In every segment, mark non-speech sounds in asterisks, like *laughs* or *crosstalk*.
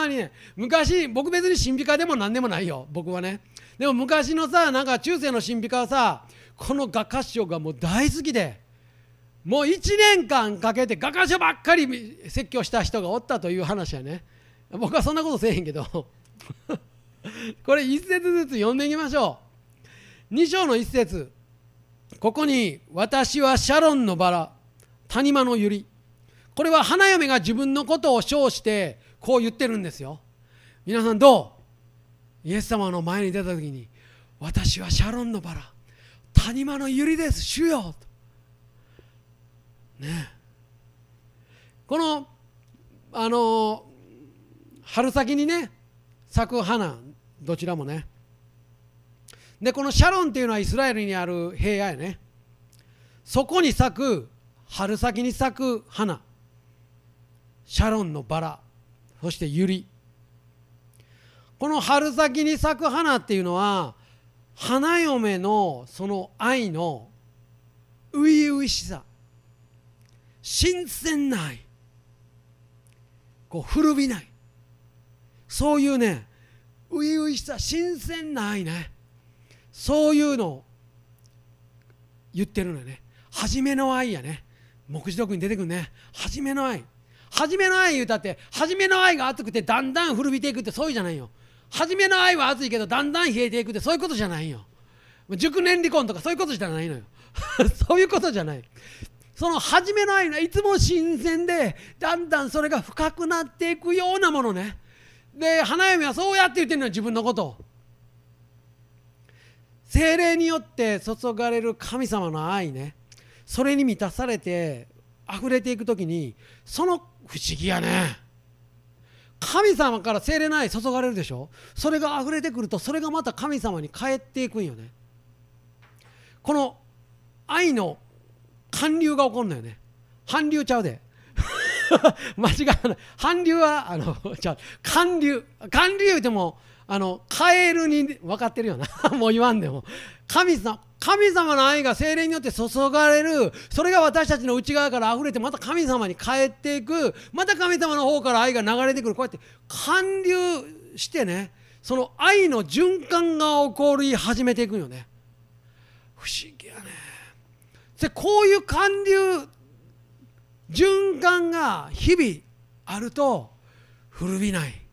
まにね昔僕別に神秘家でも何でもないよ僕はね。でも昔のさなんか中世の神秘家はさこの画家賞がもう大好きで。もう1年間かけて画家賞ばっかり説教した人がおったという話やね。僕はそんなことせえへんけど。*laughs* これ一節ずつ読んでいきましょう。2章の一節。ここに「私はシャロンのバラ谷間の百合。これは花嫁が自分のことを称してこう言ってるんですよ。皆さんどう？イエス様の前に出た時に私はシャロンのバラ谷間の百合です主よ。ね。このあの春先にね咲く花どちらもね。でこのシャロンっていうのはイスラエルにある平野やね。そこに咲く春先に咲く花。シャロンのバラ。そしてユリ。この春先に咲く花っていうのは花嫁のその愛の初々しさ。新鮮な愛。こう古びない。そういうね初々しさ新鮮な愛ね。そういうのを言ってるのよね。初めの愛やね。目次録に出てくるね。初めの愛。初めの愛言うたって初めの愛が熱くてだんだん古びていくってそういうじゃないよ。初めの愛は熱いけどだんだん冷えていくってそういうことじゃないよ。熟年離婚とかそういうことじゃないのよ。*laughs* そういうことじゃない。その初めの愛はいつも新鮮でだんだんそれが深くなっていくようなものね。で花嫁はそうやって言ってるのよ自分のことを。精霊によって注がれる神様の愛ね。それに満たされて溢れていく時にその不思議やね。神様から精霊の愛注がれるでしょ？それが溢れてくるとそれがまた神様に返っていくんよね。この愛の韓流が起こるのよね。韓流ちゃうで。*laughs* 間違いない。韓流はあのじゃ韓流。韓流言うてもあのカエルに分かってるよな。*laughs* もう言わんでも。神様神様の愛が精霊によって注がれる。それが私たちの内側から溢れてまた神様に帰っていく。また神様の方から愛が流れてくる。こうやって韓流してねその愛の循環が起こり始めていくよね。不思議やね。でこういう韓流循環が日々あると古びない。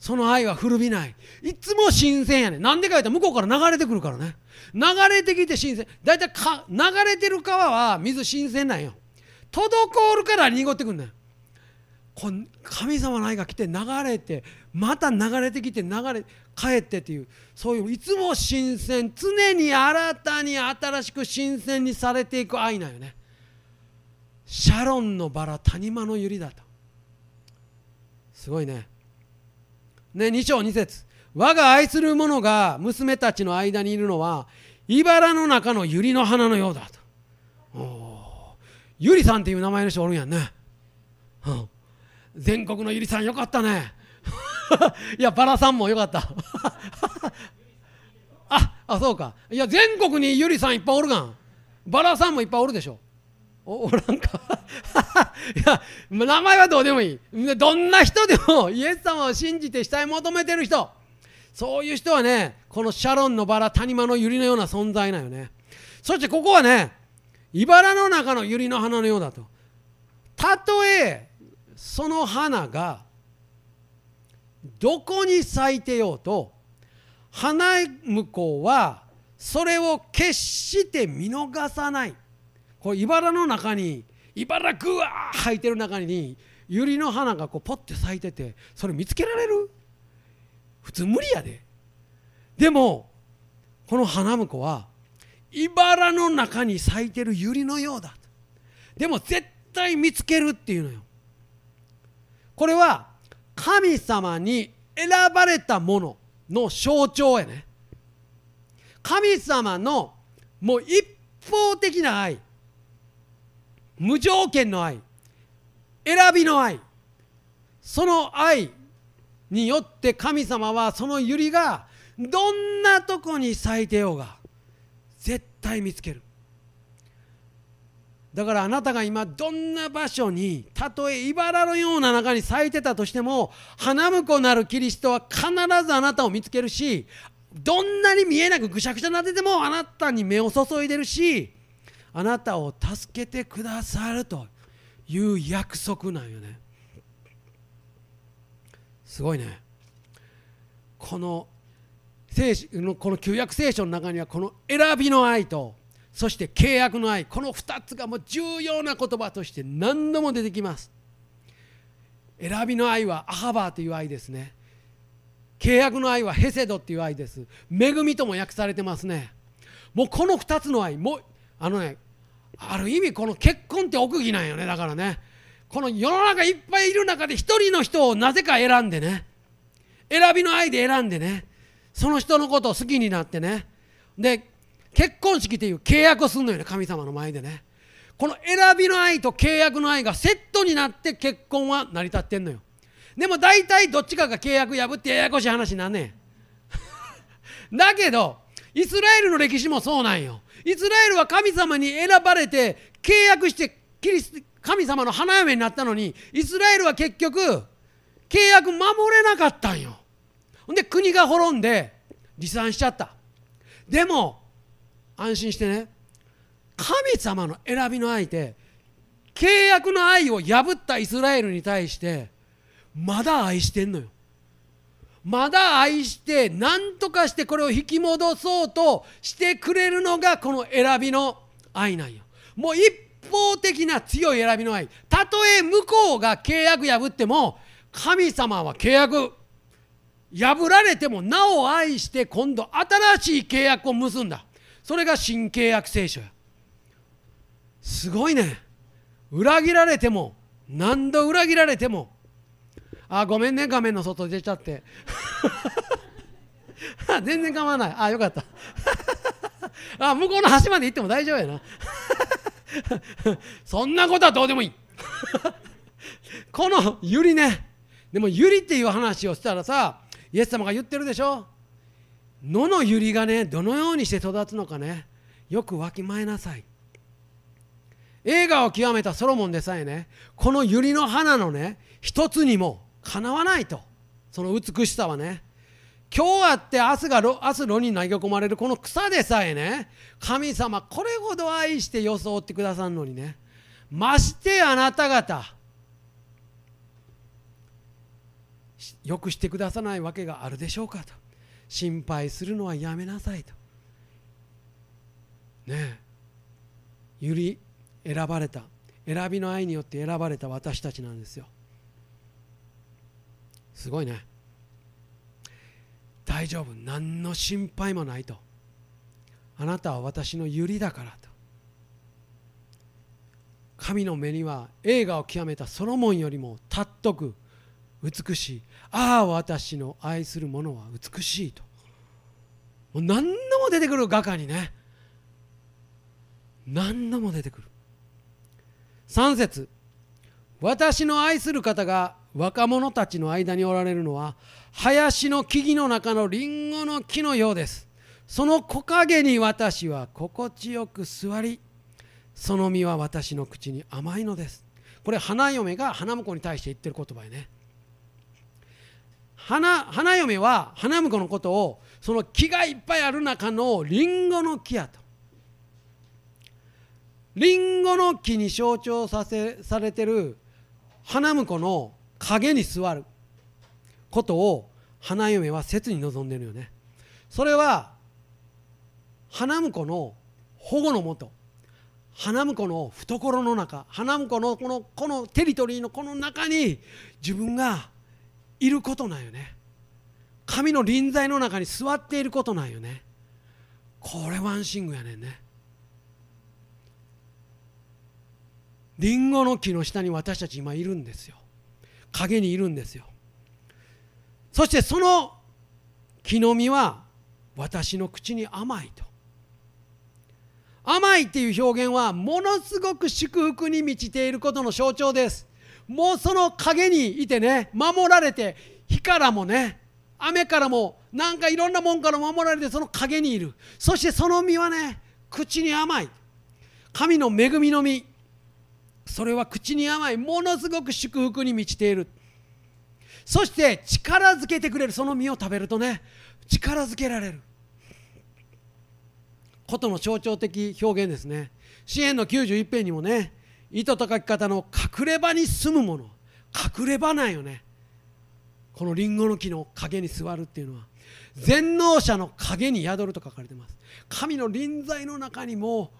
その愛は古びない。いつも新鮮やね。なんでか言ったら向こうから流れてくるからね。流れてきて新鮮。大体か流れてる川は水新鮮なんよ。滞るから濁ってくんだよ神様の愛が来て流れてまた流れてきて流れ帰ってっていう。そういういつも新鮮。常に新たに新しく新鮮にされていく愛なんよね。シャロンのバラ谷間の百合だと。すごいね。ね、2章2節。我が愛する者が娘たちの間にいるのは茨の中の百合の花のようだと。ゆりさんっていう名前の人おるんやんね、うん、全国のゆりさんよかったね。*laughs* いやバラさんもよかった。*laughs* ああそうか。いや全国にゆりさんいっぱいおるがん。バラさんもいっぱいおるでしょ。お *laughs* おらんか *laughs* いや名前はどうでもいい。どんな人でも *laughs* イエス様を信じて死体求めてる人。そういう人はねこのシャロンのバラ谷間の百合のような存在なよね。そしてここはね茨の中の百合の花のようだと。たとえその花がどこに咲いてようと花婿はそれを決して見逃さない。こう茨の中に茨ぐわー咲いてる中に百合の花がこうポッて咲いててそれ見つけられる？普通無理やで。でもこの花婿は茨の中に咲いてる百合のようだ。でも絶対見つけるっていうのよ。これは神様に選ばれたものの象徴やね。神様のもう一方的な愛。無条件の愛。選びの愛。その愛によって神様はその百合がどんなとこに咲いてようが絶対見つける。だからあなたが今どんな場所にたとえ茨のような中に咲いてたとしても花婿なるキリストは必ずあなたを見つけるしどんなに見えなくぐしゃぐしゃなっててもあなたに目を注いでるしあなたを助けてくださるという約束なんよね。すごいね。この聖のこの旧約聖書の中にはこの選びの愛とそして契約の愛この2つがもう重要な言葉として何度も出てきます。選びの愛はアハバーという愛ですね。契約の愛はヘセドっていう愛です。恵みとも訳されてますね。もうこの2つの愛もうあのねある意味この結婚って奥義なんよね。だからねこの世の中いっぱいいる中で一人の人をなぜか選んでね選びの愛で選んでねその人のことを好きになってねで結婚式っていう契約をするのよね神様の前でね。この選びの愛と契約の愛がセットになって結婚は成り立ってんのよ。でも大体どっちかが契約破ってややこしい話なんねん。*laughs* だけどイスラエルの歴史もそうなんよ。イスラエルは神様に選ばれて契約してキリス神様の花嫁になったのにイスラエルは結局契約守れなかったんよ。ほんで国が滅んで離散しちゃった。でも安心してね神様の選びの相手契約の愛を破ったイスラエルに対してまだ愛してんのよ。まだ愛して何とかしてこれを引き戻そうとしてくれるのがこの選びの愛なんよ。もう一方的な強い選びの愛。たとえ向こうが契約破っても神様は契約破られてもなお愛して今度新しい契約を結んだ。それが新契約聖書やすごいね。裏切られても何度裏切られてもあごめんね画面の外出ちゃって。*laughs* 全然構わない。あよかった。*laughs* あ向こうの端まで行っても大丈夫やな。*laughs* そんなことはどうでもいい。このゆりね。でもゆりっていう話をしたらさイエス様が言ってるでしょ。野のゆりがねどのようにして育つのかね。よくわきまえなさい。映画を極めたソロモンでさえねこの百合の花のね一つにもかなわないと。その美しさはね。今日あって明日が明日炉に投げ込まれるこの草でさえね神様これほど愛して装ってくださるのにね。ましてあなた方よくしてくださないわけがあるでしょうかと。心配するのはやめなさいと。ねえ。ゆり選ばれた。選びの愛によって選ばれた私たちなんですよ。すごいね。大丈夫。何の心配もないと。あなたは私の百合だからと。神の目には映画を極めたソロモンよりも尊く美しい。ああ私の愛する者は美しいと。もう何度も出てくる画家にね。何度も出てくる。3節。私の愛する方が若者たちの間におられるのは林の木々の中のリンゴの木のようです。その木陰に私は心地よく座りその実は私の口に甘いのです。これ花嫁が花婿に対して言ってる言葉やね。花花嫁は花婿のことをその木がいっぱいある中のリンゴの木やと。リンゴの木に象徴させされてる花婿の影に座ることを花嫁は切に望んでるよね。それは花婿の保護のもと花婿の懐の中花婿のこのこのテリトリーのこの中に自分がいることなんよね。神の臨在の中に座っていることなんよね。これワンシングやねんね。リンゴの木の下に私たち今いるんですよ。影にいるんですよ。そしてその木の実は私の口に甘いと。甘いっていう表現はものすごく祝福に満ちていることの象徴です。もうその影にいてね守られて火からもね雨からもなんかいろんなもんから守られてその影にいる。そしてその実はね口に甘い。神の恵みの実。それは口に甘いものすごく祝福に満ちている。そして力づけてくれるその実を食べるとね力づけられる。ことの象徴的表現ですね。支援の91編にもね糸と書き方の隠れ場に住むもの隠れ場なんよね。このリンゴの木の陰に座るっていうのは全能者の影に宿ると書かれてます。神の臨在の中にも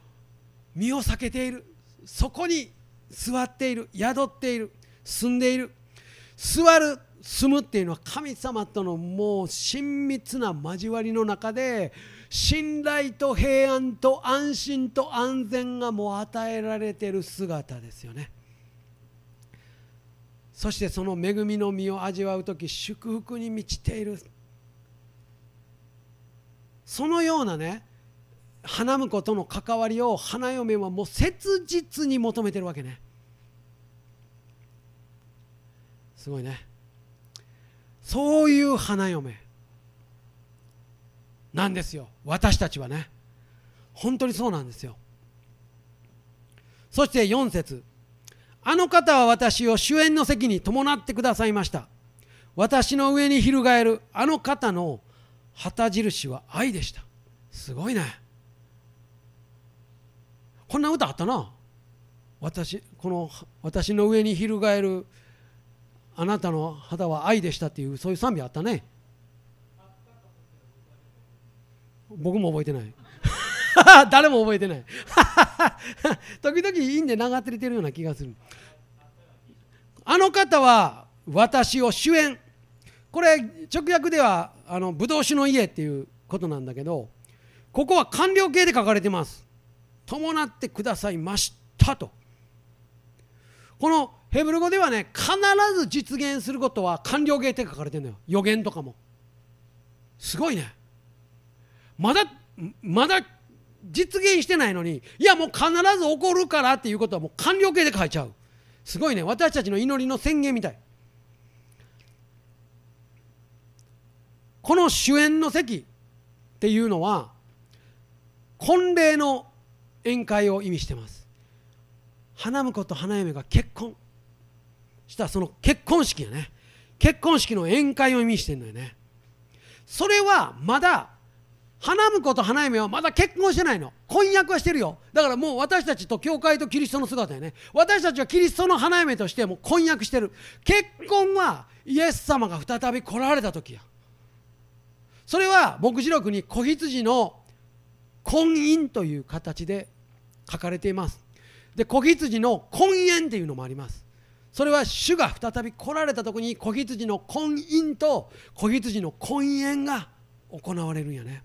身を避けている。そこに座っている宿っている住んでいる。座る住むっていうのは神様とのもう親密な交わりの中で信頼と平安と安心と安全がもう与えられてる姿ですよね。そしてその恵みの実を味わう時祝福に満ちている。そのようなね花婿との関わりを花嫁はもう切実に求めてるわけね。すごいね。そういう花嫁。なんですよ。私たちはね。本当にそうなんですよ。そして4節。あの方は私を主演の席に伴ってくださいました。私の上に翻るあの方の旗印は愛でした。すごいね。こんな歌あったな。私この私の上に翻るあなたの肌は愛でしたっていうそういう賛美あったね。僕も覚えてない。*laughs* 誰も覚えてない。*laughs* 時々いいんで長ってれてるような気がする。あの方は私を主演。これ直訳ではあのブドウ酒の家っていうことなんだけどここは完了形で書かれてます。伴ってくださいましたと。このヘブル語ではね必ず実現することは完了形って書かれてるのよ。予言とかも。すごいね。まだまだ実現してないのにいやもう必ず起こるからっていうことはもう完了形で書いちゃう。すごいね。私たちの祈りの宣言みたい。この主演の席っていうのは婚礼の宴会を意味してます。花婿と花嫁が結婚。したその結婚式やね。結婚式の宴会を意味してるのよね。それはまだ花婿と花嫁はまだ結婚してないの。婚約はしてるよ。だからもう私たちと教会とキリストの姿やね。私たちはキリストの花嫁としてもう婚約してる。結婚はイエス様が再び来られた時や。それは牧師録に子羊の婚姻という形で書かれています。で子羊の婚宴っていうのもあります。それは主が再び来られた時に子羊の婚姻と子羊の婚宴が行われるんやね。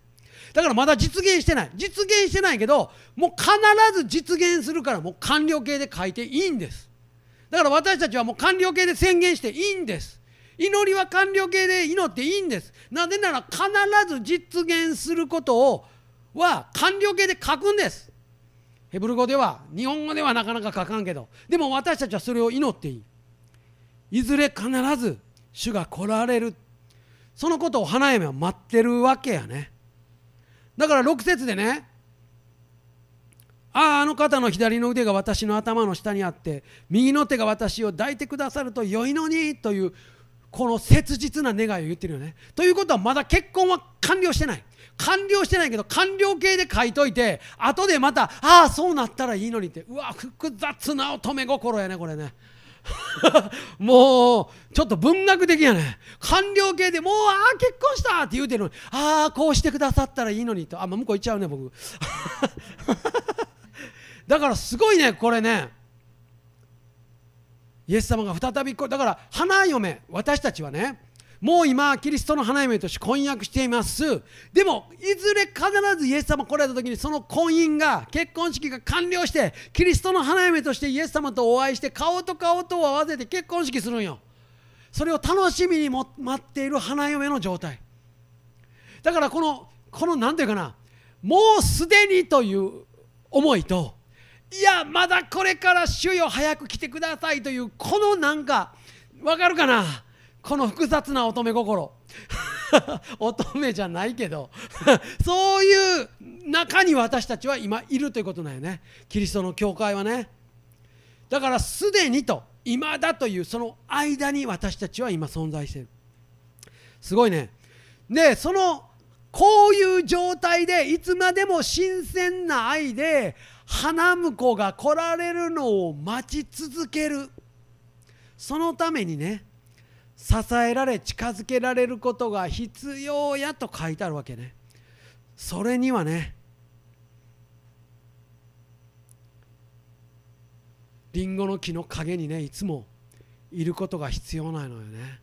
だからまだ実現してない。実現してないけどもう必ず実現するからもう完了形で書いていいんです。だから私たちはもう完了形で宣言していいんです。祈りは完了形で祈っていいんです。なぜなら必ず実現することをは完了形で書くんです。ヘブル語では日本語ではなかなか書かんけど。でも私たちはそれを祈っていい。いずれ必ず主が来られる。そのことを花嫁は待ってるわけやね。だから6節でね。あああの方の左の腕が私の頭の下にあって右の手が私を抱いてくださると良いのにというこの切実な願いを言ってるよね。ということはまだ結婚は完了してない。完了してないけど完了形で書いといて後でまたああそうなったらいいのにって。うわ複雑な乙女心やねこれね。*laughs* もうちょっと文学的やね。完了形でもうああ結婚したって言うてるのにああこうしてくださったらいいのにと。あ、向こう行っちゃうね僕。*laughs* だからすごいねこれね。イエス様が再びこだから花嫁私たちはねもう今キリストの花嫁として婚約しています。でもいずれ必ずイエス様来られた時にその婚姻が結婚式が完了してキリストの花嫁としてイエス様とお会いして顔と顔とを合わせて結婚式するんよ。それを楽しみに待っている花嫁の状態。だからこのこの何て言うかな。もうすでにという思いといやまだこれから主よ早く来てくださいというこのなんかわかるかな？この複雑な乙女心。*laughs* 乙女じゃないけど。*laughs* そういう中に私たちは今いるということなんよね。キリストの教会はね。だからすでにと今だというその間に私たちは今存在している。すごいね。でそのこういう状態でいつまでも新鮮な愛で花婿が来られるのを待ち続ける。そのためにね支えられ近づけられることが必要やと書いてあるわけね。それにはねりんごの木の陰にねいつもいることが必要なのよね。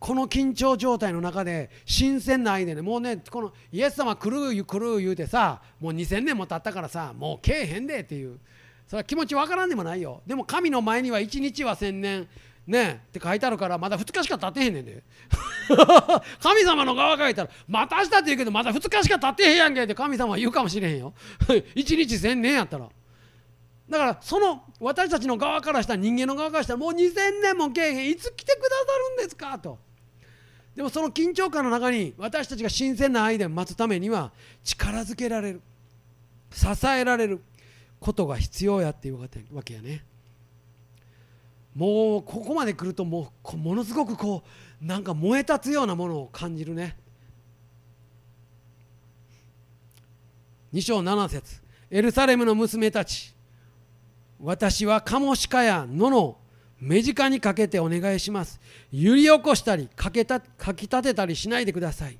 この緊張状態の中で新鮮な愛でねもうねこのイエス様来る来る言うてさもう2000年も経ったからさもうけえへんでっていう。それは気持ちわからんでもないよ。でも神の前には1日は1000年。ねって書いてあるからまだ2日しか経ってへんねんで。*laughs* 神様の側から言ったらまた明日って言うけどまだ2日しか経ってへんやんけって神様は言うかもしれへんよ。*laughs* 1日1000年やったら。だからその私たちの側からしたら人間の側からしたらもう2000年もけえへん。いつ来てくださるんですかと。でもその緊張感の中に私たちが新鮮な愛で待つためには力づけられる支えられることが必要やっていうわけやね。もうここまで来るともうものすごくこうなんか燃え立つようなものを感じるね。2章7節。エルサレムの娘たち私はカモシカや野の目近にかけてお願いします。揺り起こしたりかけたかきたてたりしないでください。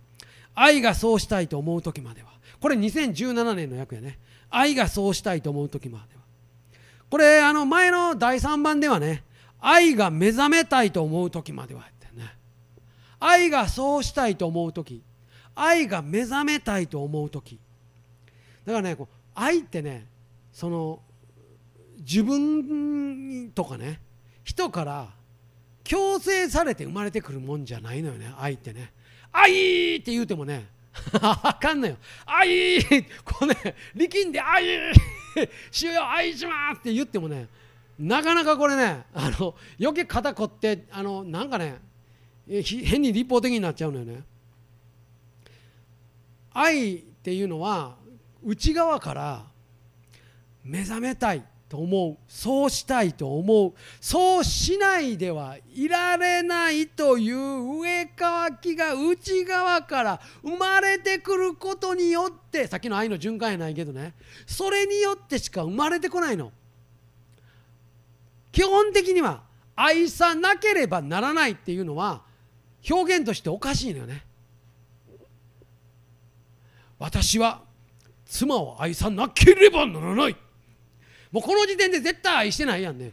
愛がそうしたいと思う時までは。これ2017年の役やね。愛がそうしたいと思う時までは。これあの前の第3番ではね愛が目覚めたいと思う時まではってね。愛がそうしたいと思う時。愛が目覚めたいと思う時。だからねこう愛ってねその自分とかね人から強制されて生まれてくるもんじゃないのよね愛ってね。愛って言うてもね *laughs* あかんのよ。愛こうね力んで愛主よ愛しますって言ってもねなかなかこれねあの余計肩こってあのなんかね変に立法的になっちゃうのよね。愛っていうのは内側から目覚めたいと思う。そうしたいと思う。そうしないではいられないという上かきが内側から生まれてくることによってさっきの愛の循環やないけどね。それによってしか生まれてこないの。基本的には愛さなければならないっていうのは表現としておかしいのよね。私は妻を愛さなければならない。もうこの時点で絶対愛してないやんね。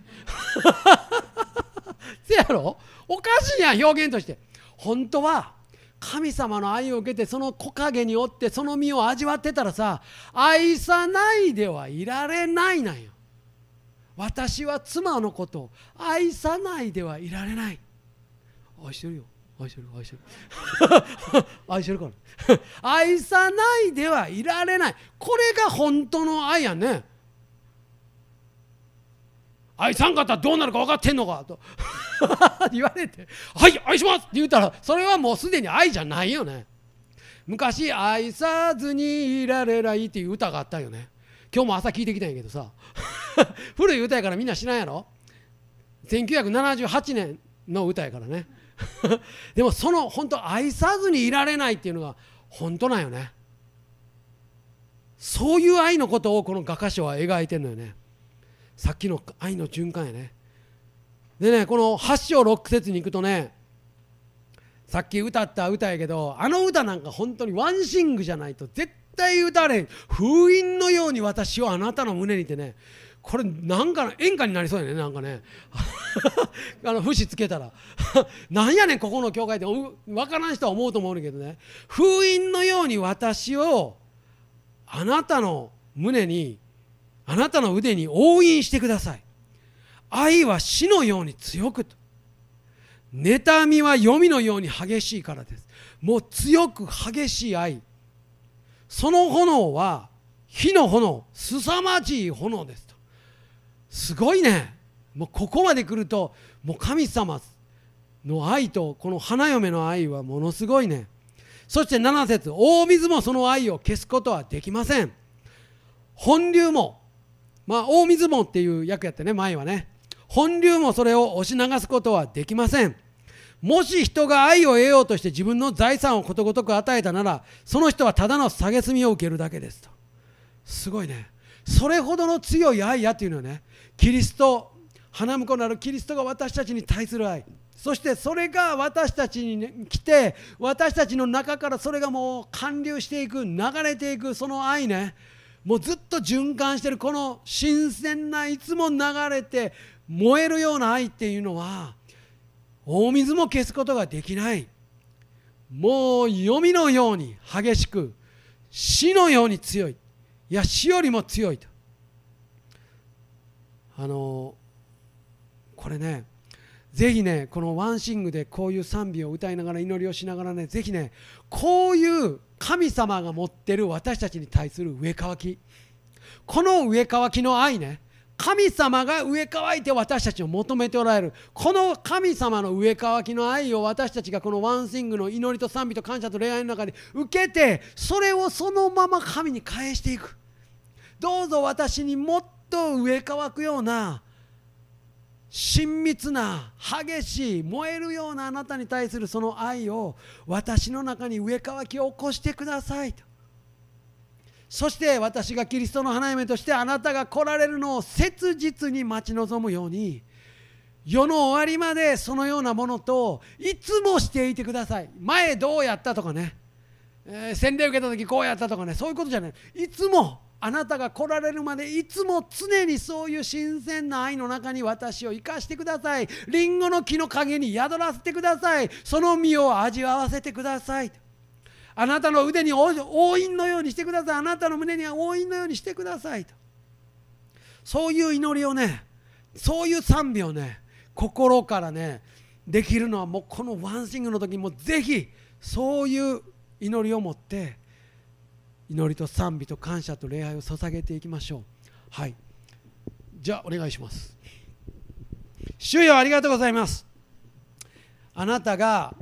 *laughs* せやろ？おかしいやん表現として。本当は神様の愛を受けてその木陰におってその身を味わってたらさ愛さないではいられないなんよ。私は妻のことを愛さないではいられない。愛してるよ。愛してる。愛してる。*laughs* 愛してるから愛さないではいられない。これが本当の愛やね。愛さんかったらどうなるか分かってんのかと。*laughs* 言われて「はい愛します!」って言ったらそれはもうすでに愛じゃないよね。昔「愛さずにいられない」っていう歌があったよね。今日も朝聞いてきたんやけどさ。*laughs* 古い歌やからみんな知らんやろ？1978年の歌やからね。*laughs* でもその本当愛さずにいられないっていうのが本当なんよね。そういう愛のことをこの画家賞は描いてるのよね。さっきの愛の循環やね。でねこの8章6節に行くとねさっき歌った歌やけどあの歌なんか本当にワンシングじゃないと絶対歌われん。封印のように私をあなたの胸にてねこれなんか演歌になりそうやねなんかね。*laughs* あの節つけたら。*laughs* なんやねんここの教会って分からん人は思うと思うけどね。封印のように私をあなたの胸にあなたの腕に押印してください。愛は死のように強くと。妬みは読みのように激しいからです。もう強く激しい愛。その炎は火の炎凄まじい炎ですと。すごいね。もうここまで来るともう神様の愛とこの花嫁の愛はものすごいね。そして7節大水もその愛を消すことはできません。本流もまあ大水門っていう役やってね前はね。本流もそれを押し流すことはできません。もし人が愛を得ようとして自分の財産をことごとく与えたならその人はただの蔑みを受けるだけですと。すごいね。それほどの強い愛やっていうのはねキリスト花婿なるキリストが私たちに対する愛。そしてそれが私たちに来て私たちの中からそれがもう還流していく流れていくその愛ね。もうずっと循環してるこの新鮮ないつも流れて燃えるような愛っていうのは大水も消すことができない。もう読みのように激しく死のように強い。いや死よりも強いと。あのこれねぜひねこのワンシングでこういう賛美を歌いながら祈りをしながらねぜひねこういう神様が持ってる私たちに対する上乾き。この上乾きの愛ね神様が上乾いて私たちを求めておられる。この神様の上乾きの愛を私たちがこのワンシングの祈りと賛美と感謝と恋愛の中で受けてそれをそのまま神に返していく。どうぞ私にもっと上乾くような親密な激しい燃えるようなあなたに対するその愛を私の中に上乾き起こしてくださいと。そして私がキリストの花嫁としてあなたが来られるのを切実に待ち望むように世の終わりまでそのようなものといつもしていてください。前どうやったとかね、えー、洗礼受けた時こうやったとかね。そういうことじゃない。いつもあなたが来られるまでいつも常にそういう新鮮な愛の中に私を生かしてください。りんごの木の陰に宿らせてください。その実を味わわせてください。あなたの腕に応印のようにしてください。あなたの胸には応印のようにしてくださいと。そういう祈りをねそういう賛美をね心からねできるのはもうこのワンシングの時もぜひそういう祈りを持って祈りと賛美と感謝と礼拝を捧げていきましょう。はい。じゃあお願いします。*laughs* 主よありがとうございます。あなたが